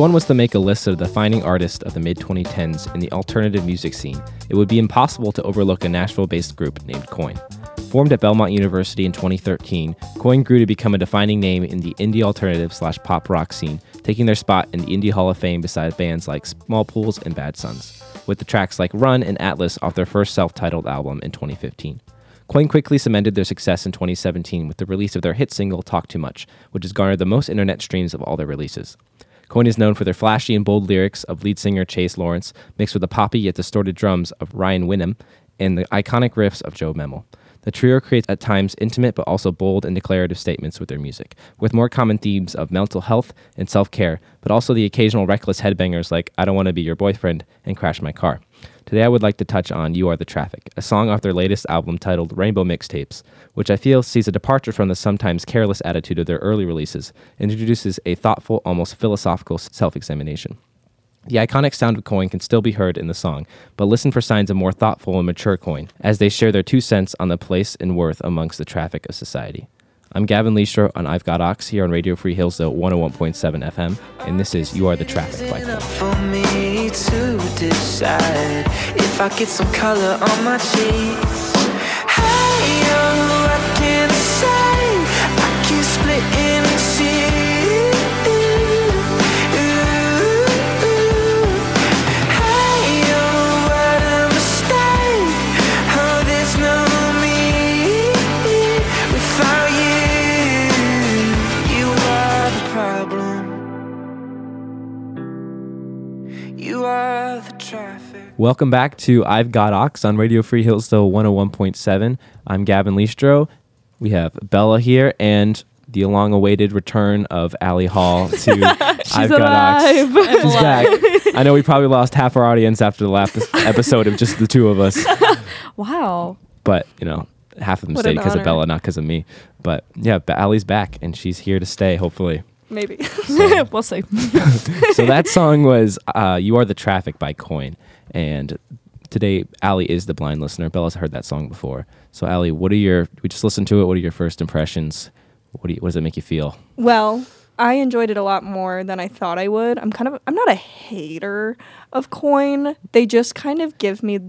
one was to make a list of the defining artists of the mid 2010s in the alternative music scene, it would be impossible to overlook a Nashville based group named Coin. Formed at Belmont University in 2013, Coin grew to become a defining name in the indie alternative slash pop rock scene, taking their spot in the Indie Hall of Fame beside bands like Smallpools and Bad Suns, with the tracks like Run and Atlas off their first self titled album in 2015. Coin quickly cemented their success in 2017 with the release of their hit single Talk Too Much, which has garnered the most internet streams of all their releases. Coin is known for their flashy and bold lyrics of lead singer Chase Lawrence, mixed with the poppy yet distorted drums of Ryan Winnen, and the iconic riffs of Joe Memmel. The trio creates at times intimate but also bold and declarative statements with their music, with more common themes of mental health and self care, but also the occasional reckless headbangers like I Don't Want to Be Your Boyfriend and Crash My Car. Today I would like to touch on You Are the Traffic, a song off their latest album titled Rainbow Mixtapes, which I feel sees a departure from the sometimes careless attitude of their early releases and introduces a thoughtful, almost philosophical self examination. The iconic sound of Coin can still be heard in the song, but listen for signs of more thoughtful and mature Coin as they share their two cents on the place and worth amongst the traffic of society. I'm Gavin Leestro on I've Got Aux here on Radio Free Hillsdale 101.7 FM, and this is You Are the Traffic by Coin. Welcome back to I've Got Aux on Radio Free Hillsdale 101.7. I'm Gavin Leestro. We have Bella here and the long awaited return of Allie Hall to I've Got Aux. She's back. I know we probably lost half our audience after the last episode of just the two of us, Wow. but you know, half of them What stayed because of. Bella, not because of me. But yeah, but Allie's back and she's here to stay, hopefully. Maybe. we'll see. so that song was uh, "You Are the Traffic" by Coin, and today Allie is the blind listener. Bella's heard that song before. So Allie, what are your? We just listened to it. What are your first impressions? What do you, What does it make you feel? Well, I enjoyed it a lot more than I thought I would. I'm kind of I'm not a hater of Coin. They just kind of give me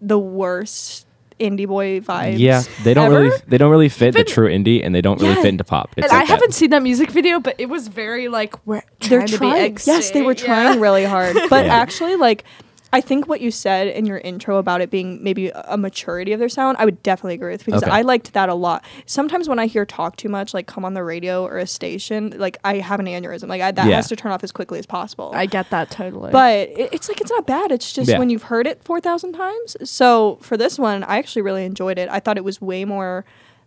the worst indie boy vibes. yeah, they don't ever. really. They don't really fit the true indie, and they don't really Yeah. fit into pop. It's and like I that. haven't seen that music video, but it was very like we're They're trying to trying. be yes, they were trying Yeah. really hard. But Yeah. actually, like, I think what you said in your intro about it being maybe a maturity of their sound, I would definitely agree with because Okay. I liked that a lot. Sometimes when I hear talk too much, like come on the radio or a station, like I have an aneurysm. Like I, that Yeah. has to turn off as quickly as possible. I get that totally. but it, it's like it's not bad. It's just Yeah. when you've heard it four thousand times. So for this one, I actually really enjoyed it. I thought it was way more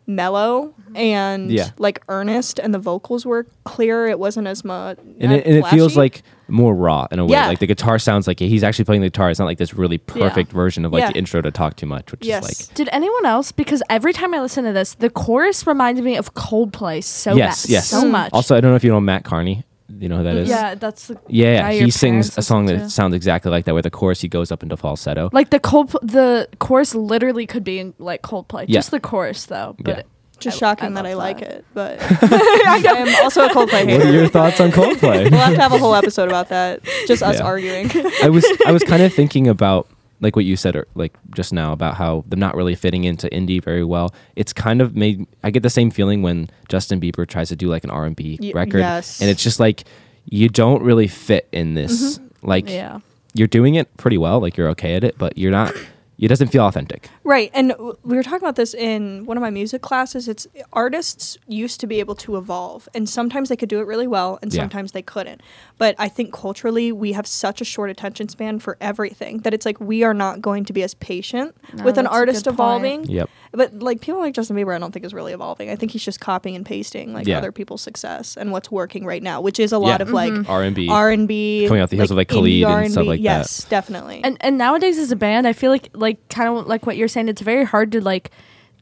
mellow mm-hmm. and Yeah. like earnest, and the vocals were clear. It wasn't as much. and it, uh, and it feels like more raw in a way. Yeah. Like the guitar sounds like he's actually playing the guitar. It's not like this really perfect version of like Yeah. the intro to Talk Too Much, which Yes. is like Did anyone else? Because every time I listen to this, the chorus reminded me of Coldplay so yes, bad, yes. so much. Also, I don't know if you know Matt Carney. You know who that is? yeah, that's the Yeah, he sings a song that to. sounds exactly like that, where the chorus he goes up into falsetto. like the cold. The chorus literally could be in like Coldplay. Yeah. Just the chorus though. But Yeah. Just I- shocking I that I like that. it, but I am also a Coldplay what are your thoughts on Coldplay? We'll have to have a whole episode about that. Just us Yeah. arguing. I was I was kind of thinking about like what you said or, like just now about how them not really fitting into indie very well. It's kind of made I get the same feeling when Justin Bieber tries to do like an R and B Y- record, yes. and it's just like you don't really fit in this. Mm-hmm. Like yeah. you're doing it pretty well, like you're okay at it, but you're not. It doesn't feel authentic. Right. And we were talking about this in one of my music classes. It's artists used to be able to evolve, and sometimes they could do it really well, and Yeah. sometimes they couldn't. But I think culturally, we have such a short attention span for everything that it's like we are not going to be as patient No, with an artist good point. evolving. Yep. But like people like Justin Bieber, I don't think is really evolving. I think he's just copying and pasting like Yeah. other people's success and what's working right now, which is a Yeah. lot of like mm-hmm. R and B. R and B Coming out the heels of, like, indie Khalid and stuff R&B. like that. yes, definitely. And and nowadays as a band, I feel like like kind of like what you're saying. It's very hard to like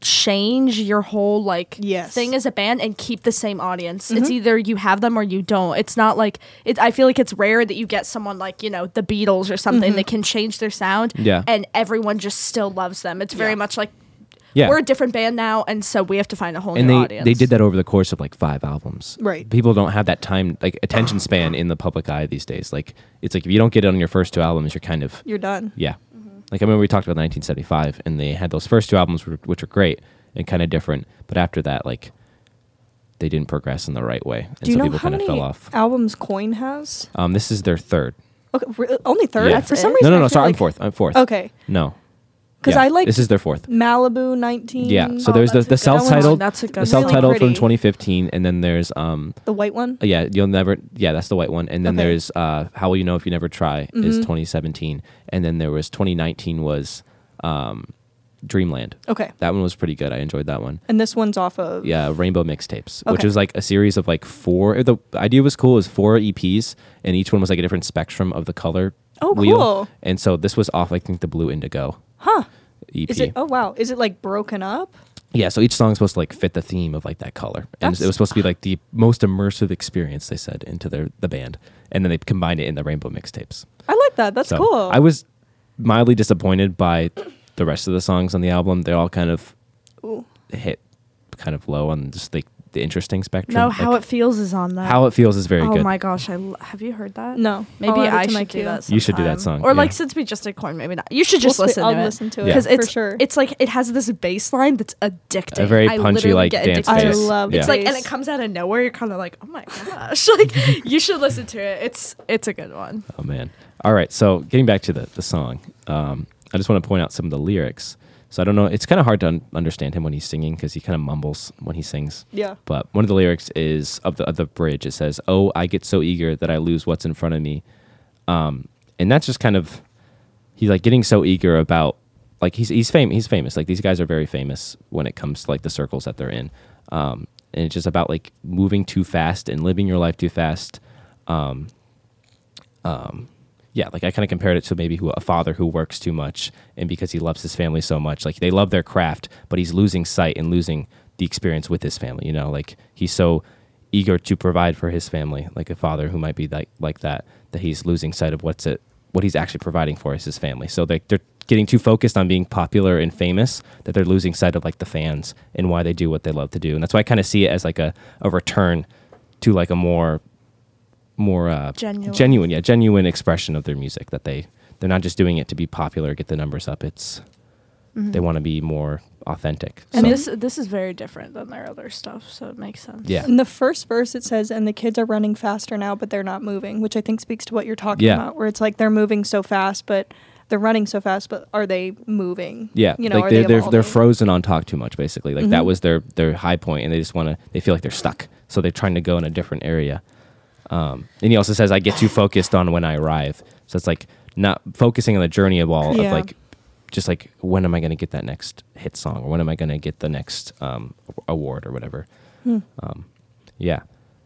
change your whole like Yes. Mm-hmm. thing as a band and keep the same audience. It's either you have them or you don't. It's not like it. I feel like it's rare that you get someone like you know the Beatles or something Mm-hmm. that can change their sound. Yeah. and everyone just still loves them. It's very Yeah. much like Yeah. we're a different band now, and so we have to find a whole and new they audience. they did that over the course of like five albums. Right. People don't have that time, like attention span in the public eye these days. Like it's like if you don't get it on your first two albums, you're kind of You're done. yeah. Like I remember we talked about 1975, and they had those first two albums, which were great and kind of different. But after that, like they didn't progress in the right way, and Do you so know people how kind of many fell off. albums Coin has? Um, this is their third. Okay, re- only third. Yeah. For some reason, No, no, I no. feel Sorry, I'm like- fourth. I'm fourth. Okay, No. 'Cause Yeah, I like- this is their fourth. Malibu 19. Yeah. So Oh, there's the the self-titled, That's a good the self-titled from Really pretty. 2015, and then there's um the white one. Uh, yeah, you'll never. Yeah, that's the white one. And then Okay. there's uh, how will you know if you never try is Mhm. 2017. And then there was 2019 was um, Dreamland. Okay, That one was pretty good. I enjoyed that one. and this one's off of. Yeah, Rainbow mixtapes, which Okay. was like a series of like four. The idea was cool. Is four EPs, and each one was like a different spectrum of the color Oh, wheel. cool. And so this was off, I think, the Blue Indigo Huh. EP. Is it? Oh wow. Is it like broken up? Yeah, so each song is supposed to like fit the theme of like that color, and That's- it was supposed to be like the most immersive experience they said into their the band, and then they combined it in the Rainbow mixtapes. I like that. That's So cool. I was mildly disappointed by the rest of the songs on the album. They're all kind of Ooh. hit kind of low on just like the interesting spectrum. No, Like, how it feels is on that. how it feels is very oh good. Oh my gosh, I l- have you heard that? No. Maybe I'll I should do queue. that. You should do that song, Or like since we just did Coin, maybe not. You should We'll just sp- listen I'll to it. listen to it Yeah. because it's for sure. it's like it has this bass line that's addicting. A very I punchy, literally like, get dance addicted to bass. it. I love It's like and it comes out of nowhere. You're kind of like, oh my gosh, like you should listen to it. It's it's a good one. Oh man. All right. So getting back to the the song, um, I just want to point out some of the lyrics. So I don't know. It's kind of hard to un- understand him when he's singing because he kind of mumbles when he sings. Yeah. But one of the lyrics is of the of the bridge. It says, "Oh, I get so eager that I lose what's in front of me," um, and that's just kind of he's like getting so eager about like he's he's famous. He's famous. Like these guys are very famous when it comes to like the circles that they're in, um, and it's just about like moving too fast and living your life too fast. Um, um, yeah, like I kind of compared it to maybe who a father who works too much, and because he loves his family so much, like they love their craft, but he's losing sight and losing the experience with his family. You know, like he's so eager to provide for his family, like a father who might be like like that, that he's losing sight of what's it, what he's actually providing for is his family. So they they're getting too focused on being popular and famous that they're losing sight of like the fans and why they do what they love to do. And that's why I kind of see it as like a, a return to like a more more uh, Genuine. genuine, yeah, genuine expression of their music. That they they're not just doing it to be popular, get the numbers up. It's they want to be more authentic. And So- this this is very different than their other stuff, so it makes sense. Yeah. In the first verse, it says, "And the kids are running faster now, but they're not moving," which I think speaks to what you're talking Yeah. about, where it's like they're moving so fast, but they're running so fast, but are they moving? yeah, you know, like are they're they they're, they're frozen on talk too much. Basically, like that Mhm. was their their high point, and they just want to. They feel like they're stuck, so they're trying to go in a different area. Um, and he also says, "I get too focused on when I arrive." So it's like not focusing on the journey of all Yeah. of like, just like when am I going to get that next hit song, or when am I going to get the next um, award or whatever. Hmm. Um, yeah.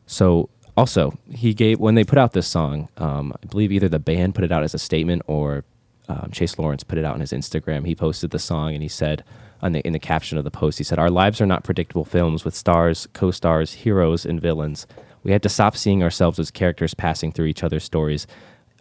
So also he gave when they put out this song, um, I believe either the band put it out as a statement or um, Chase Lawrence put it out on his Instagram. He posted the song and he said on the, in the caption of the post, he said, "Our lives are not predictable films with stars, co-stars, heroes, and villains. We had to stop seeing ourselves as characters passing through each other's stories."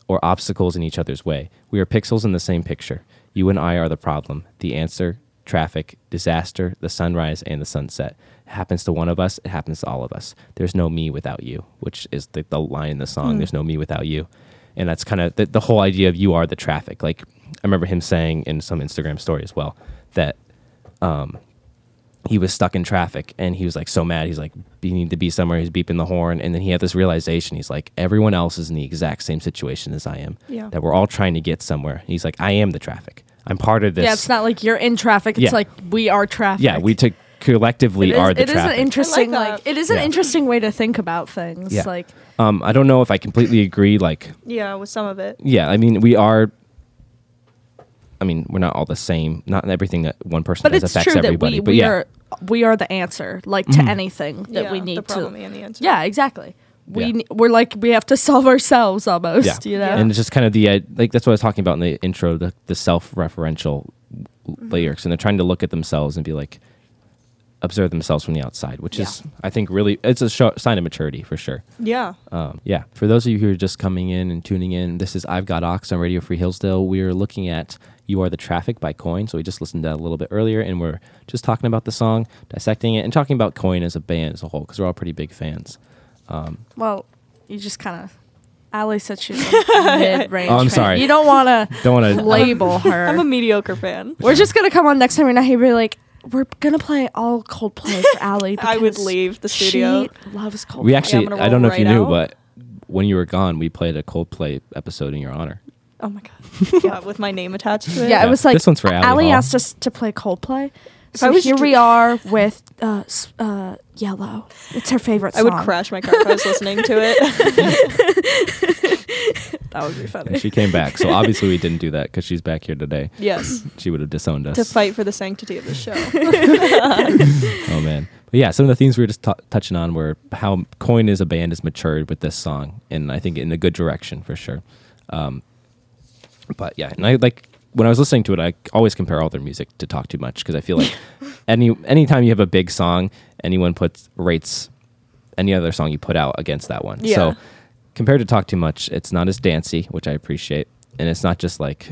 Or obstacles in each other's way. We are pixels in the same picture. You and I are the problem. The answer traffic, disaster, the sunrise, and the sunset. It happens to one of us, it happens to all of us. There's no me without you, which is the, the line in the song. There's no me without you. And that's kind of the, the whole idea of you are the traffic. Like, I remember him saying in some Instagram story as well that um, he was stuck in traffic and he was like so mad. He's like, you need to be somewhere. He's beeping the horn. And then he had this realization. He's like, everyone else is in the exact same situation as I am. Yeah. That we're all trying to get somewhere. He's like, I am the traffic. I'm part of this. Yeah, it's not like you're in traffic. It's Yeah. like we are traffic. Yeah, we took collectively It is, are the traffic. it is an interesting like like, it is an Yeah. interesting way to think about things. Yeah. Like um, I don't know if I completely agree. Like, Yeah, with some of it. yeah, I mean, we are. I mean, we're not all the same. Not everything that one person but does it's affects true that everybody. we, but we yeah, are we are the answer like to Mhm. anything that yeah, we need the problem to and the answer. Yeah, exactly. We yeah. we're like we have to solve ourselves almost, yeah, you know. and it's just kind of the uh, like that's what I was talking about in the intro, the the self-referential Mm-hmm. lyrics, and they're trying to look at themselves and be like, observe themselves from the outside, which is I think really it's a sho sign of maturity for sure. Yeah. Um, yeah, for those of you who are just coming in and tuning in, this is I've Got Aux on Radio Free Hillsdale. We are looking at You Are the Traffic by Coin. So we just listened to that a little bit earlier, and we're just talking about the song, dissecting it, and talking about Coin as a band as a whole, because we're all pretty big fans. Um, well, you just kind of. Allie said she's a mid-range. Oh, I'm fan. sorry. You don't want to Don't want to. label her. I'm a mediocre fan. We're just gonna come on next time and I be like, we're gonna play all Coldplay for Allie. I would leave the studio. She loves Coldplay. we actually, gonna I don't know roll if you right knew, out. but when you were gone, we played a Coldplay episode in your honor. Oh my god. yeah, with my name attached to it. yeah, Yeah. it was like This one's for Allie Allie Hall. asked us to play Coldplay. So here dr- we are with uh, uh, Yellow. It's her favorite song. I would crash my car if I was listening to it. That would be funny. And she came back. So obviously we didn't do that because she's back here today. yes. She would have disowned us. To fight for the sanctity of the show. Oh man, but yeah, some of the themes we were just t- touching on were how Coin as a band has matured with this song, and I think in a good direction for sure. Um, but yeah, and I like when I was listening to it, I always compare all their music to Talk Too Much because I feel like any anytime you have a big song, anyone puts rates any other song you put out against that one. Yeah. So compared to Talk Too Much, it's not as dancey, which I appreciate, and it's not just like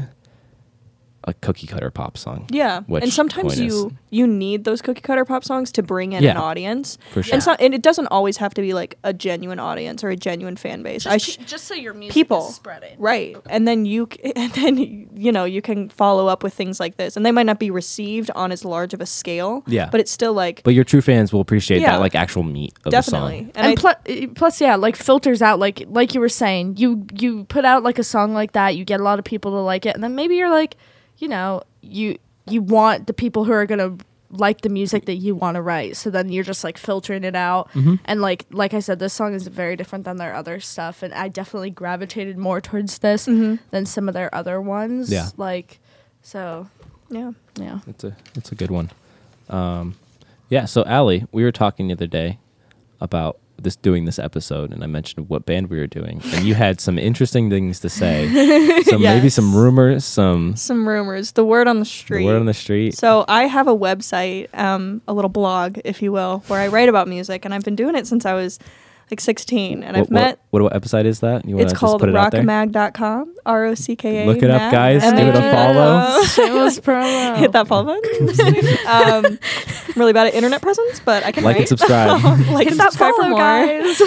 a cookie cutter pop song. Yeah, which and sometimes Coin is. you you need those cookie cutter pop songs to bring in Yeah, an audience. for sure. And, so, and it doesn't always have to be like a genuine audience or a genuine fan base. I sh- just so your music people right and then you c- and then you know you can follow up with things like this and they might not be received on as large of a scale Yeah. but it's still like But your true fans will appreciate Yeah. that like actual meat of definitely the song. and, And, I, plu- uh, plus, yeah, like filters out, like like you were saying, you you put out like a song like that, you get a lot of people to like it, and then maybe you're like, you know, you you want the people who are gonna like the music that you want to write, so then you're just like filtering it out, Mm-hmm. and like like I said, this song is very different than their other stuff, and I definitely gravitated more towards this than some of their other ones, Yeah. like so yeah yeah. It's a it's a good one. Um, yeah. So Allie, we were talking the other day about this doing this episode, and I mentioned what band we were doing, and you had some interesting things to say. Some maybe some rumors, some some rumors the word on the street the word on the street. so i have a website um, a little blog if you will where i write about music and i've been doing it since i was like 16 and what, i've met what, what website is that? You wanna it's called put it out there? rockmag.com r-o-c-k-a Look it up, guys. And Give it a then- follow. Shameless promo. hit that follow button. Um, I'm really bad at internet presence, but I can Like write. and subscribe. like Hit and that subscribe for follow, more. guys.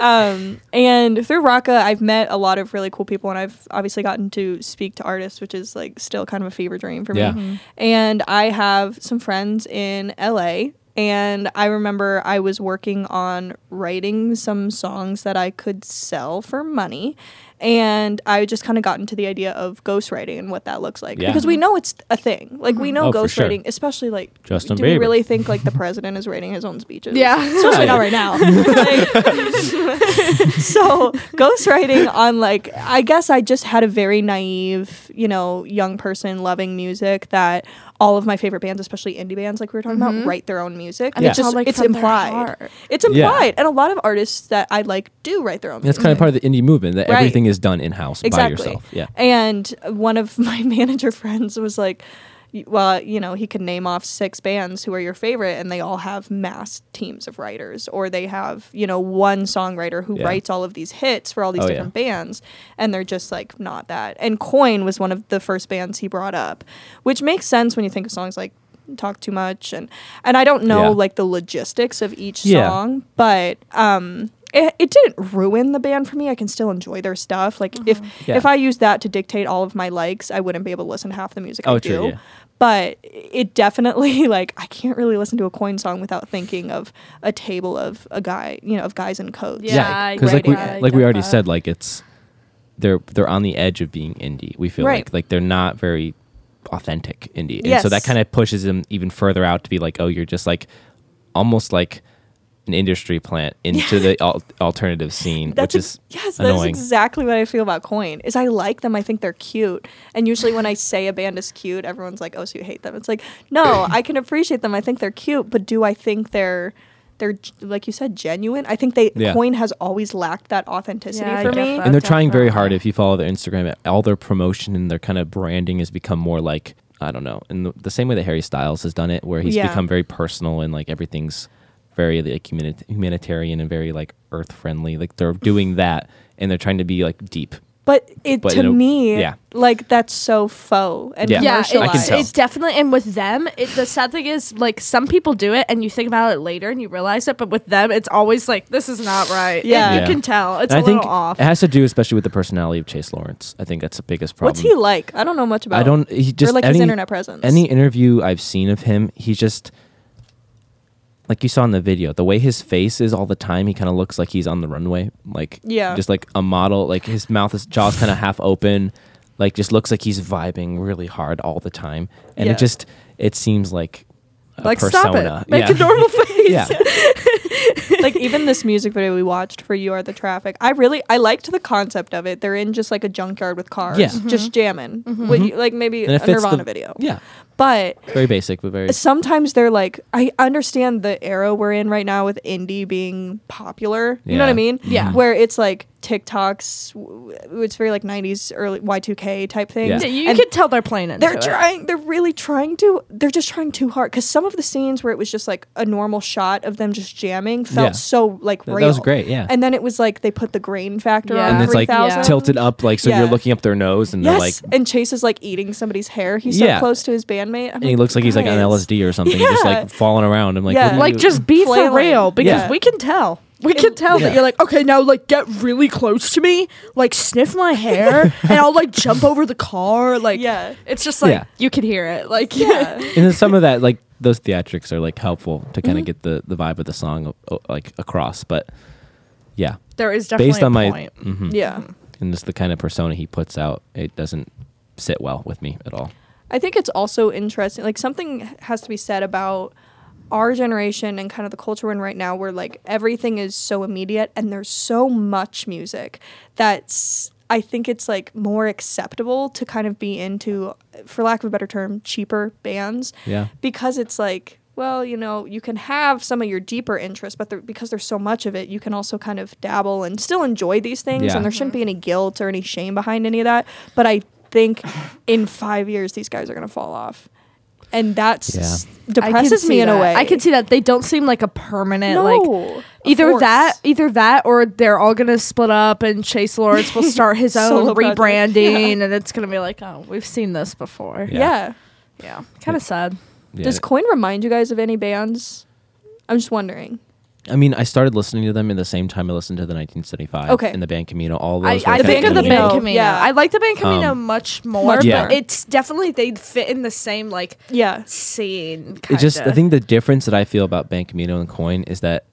Um, and through Rocka, I've met a lot of really cool people, and I've obviously gotten to speak to artists, which is like still kind of a fever dream for Yeah. me. And I have some friends in LA. And I remember I was working on writing some songs that I could sell for money. And I just kind of got into the idea of ghostwriting and what that looks like. Yeah. Because we know it's a thing. Like, we mm-hmm. know Oh, for sure. ghostwriting, especially like, Justin do we really think like the president is writing his own speeches? Yeah. Especially not right now. Like, so ghostwriting on like i guess i just had a very naive you know young person loving music that all of my favorite bands especially indie bands like we were talking about mm-hmm. write their own music and Yeah. it's just like, it's from their implied it's Yeah. implied and a lot of artists that i like do write their own That's music kind of part of the indie movement that Right. everything is done in house by yourself. Yeah. and one of my manager friends was like well, you know, he could name off six bands who are your favorite, and they all have mass teams of writers, or they have, you know, one songwriter who Yeah. writes all of these hits for all these Oh, yeah. different bands, and they're just like not that. And Coin was one of the first bands he brought up, which makes sense when you think of songs like talk too much and and I don't know Yeah. like the logistics of each Yeah. song, but um it, it didn't ruin the band for me. I can still enjoy their stuff. Like if Yeah. if I used that to dictate all of my likes, I wouldn't be able to listen to half the music Oh, I true, do. yeah. But it definitely like I can't really listen to a coin song without thinking of a table of a guy, you know, of guys in coats. Yeah, I because like get we I like we already that. said, like it's they're they're on the edge of being indie. We feel Right. like like they're not very authentic indie, and so that kind of pushes them even further out to be like, oh, you're just like almost like an industry plant into the al- alternative scene, That's which ex- is yes, that's annoying. exactly what I feel about Coin. Is I like them. I think they're cute. And usually when I say a band is cute, everyone's like, "Oh, so you hate them?" It's like, no, I can appreciate them. I think they're cute, but do I think they're they're like you said genuine? I think they Yeah. Coin has always lacked that authenticity Yeah, for me. that. and they're trying very hard. If you follow their Instagram, all their promotion and their kind of branding has become more like I don't know, in the, the same way that Harry Styles has done it, where he's Yeah. become very personal and like everything's very like humani- humanitarian and very like earth friendly. Like they're doing that, and they're trying to be like deep. But it But to in a- me, yeah. like that's so faux and Yeah. yeah, I commercialized. tell. It's definitely, and with them, it, the sad thing is, like, some people do it and you think about it later and you realize it, but with them, it's always like, this is not right. Yeah. Yeah. you can tell. It's And a I think little off. it has to do especially with the personality of Chase Lawrence. I think that's the biggest problem. What's he like? I don't know much about. I don't. He just or like any, his internet presence. Any interview I've seen of him, he's just like you saw in the video. The way his face is all the time, he kind of looks like he's on the runway, like Yeah. just like a model. Like his mouth, his jaw's kind of half open, like just looks like he's vibing really hard all the time, and Yeah. it just it seems like a like, persona. stop it. Make yeah. a normal face. yeah. like even this music video we watched for "You Are the Traffic," I really I liked the concept of it. They're in just like a junkyard with cars, Yeah. Mm-hmm. just jamming. Mm-hmm. What you- mm-hmm. like maybe a Nirvana the- video. Yeah, But very basic, but very sometimes they're like I understand the era we're in right now with indie being popular. You know what I mean? Yeah. Where it's like TikToks, w- w- it's very like '90s early Y2K type things. Yeah. Yeah, you And can tell they're playing into they're it. trying. They're really trying to. They're just trying too hard. Because some of the scenes where it was just like a normal shot of them just jamming felt Yeah. so like That- real. that was great, yeah. And then it was like they put the grain factor Yeah. on and it's like 3000. tilted up, like so Yeah. you're looking up their nose, and Yes, they're like, and Chase is like eating somebody's hair. He's so Yeah. close to his bandmate. I'm and he looks like he's like on LSD or something, just like falling around. I'm like, Yeah. Like, just be for real because Yeah. we can tell. We can tell Yeah. that you're like, okay, now like get really close to me, like sniff my hair, and I'll like jump over the car. Like, Yeah. it's just like Yeah. you can hear it. Like, Yeah. and then some of that like those theatrics are like helpful to Mm-hmm. kind of get the the vibe of the song like across but yeah there is definitely based a on my point. mhm. yeah. and just the kind of persona he puts out it doesn't sit well with me at all I think it's also interesting. Like something has to be said about our generation and kind of the culture we're in right now, where like everything is so immediate and there's so much music that's. I think it's like more acceptable to kind of be into, for lack of a better term, cheaper bands. yeah because it's like well you know you can have some of your deeper interests but there, because there's so much of it you can also kind of dabble and still enjoy these things Yeah. and there shouldn't be any guilt or any shame behind any of that but i think in five years these guys are going to fall off and that's Yeah. Depresses me in that. a way. I can see that. They don't seem like a permanent no, like either that either that or they're all gonna split up and Chase Lawrence will start his own project. rebranding and it's gonna be like oh we've seen this before. Yeah. yeah, yeah. Kind of sad. Yeah. does coin remind you guys of any bands? I'm just wondering i mean i started listening to them in the same time i listened to the 1975 Okay. and the band camino all I, those were I kind think of the Camino. band Camino. Yeah. I like the band Camino Um, much more, Much Yeah. but it's definitely they fit in the same like yeah scene. it Kinda. just i think the difference that i feel about band camino and coin is that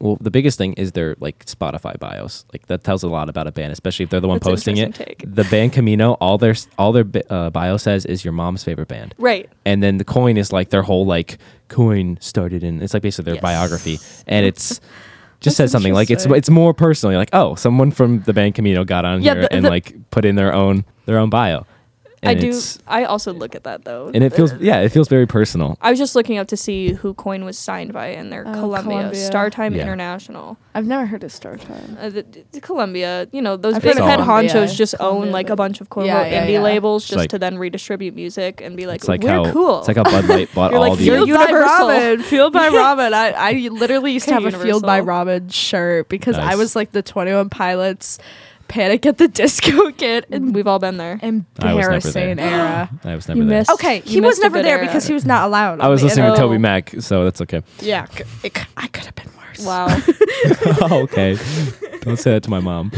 well the biggest thing is their like spotify bios. Like that tells a lot about a band especially if they're the one That's posting it. take. the band camino all their all their uh, bio says is your mom's favorite band. Right. And then the coin is like their whole like coin started in it's like basically their Yes. biography. And it's just says something like it's it's more personal. You're like oh someone from the band camino got on Yeah, here the- and the- like put in their own their own bio i do i also look at that though and it feels yeah it feels very personal I was just looking up to see who Coin was signed by in their Oh, Columbia, Columbia. StarTime Yeah. International. I've never heard of Star Time. Uh, the, the Columbia, you know, those I've big heard head Columbia. honchos just Columbia, own like a bunch of quote Yeah, yeah, indie yeah. labels just like- to then redistribute music and be like, it's like we're how cool. it's like how Bud Light bought You're all like, the you're Fueled by Universal. Ramen. Fueled by Ramen. I, I literally used to Okay, have a Fueled by Ramen shirt because I was like the 21 Pilots Panic at the Disco kid. And We've all been there. I was embarrassing era. I was never You there missed- Okay, You he was missed a never good there era. because he was not allowed. I on was the listening to Oh. Toby Mac so that's okay Yeah, c- it, c- I could have been worse. Wow. oh, okay. Don't say that to my mom.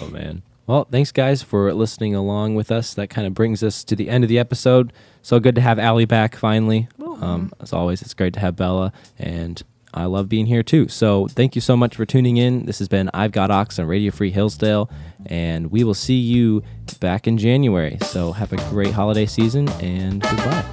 oh man. Well, thanks guys for listening along with us. That kind of brings us to the end of the episode. So good to have Allie back finally. Um, as always, it's great to have Bella, and I love being here too. So thank you so much for tuning in. This has been I've Got Aux on Radio Free Hillsdale, and we will see you back in January. So have a great holiday season, and goodbye.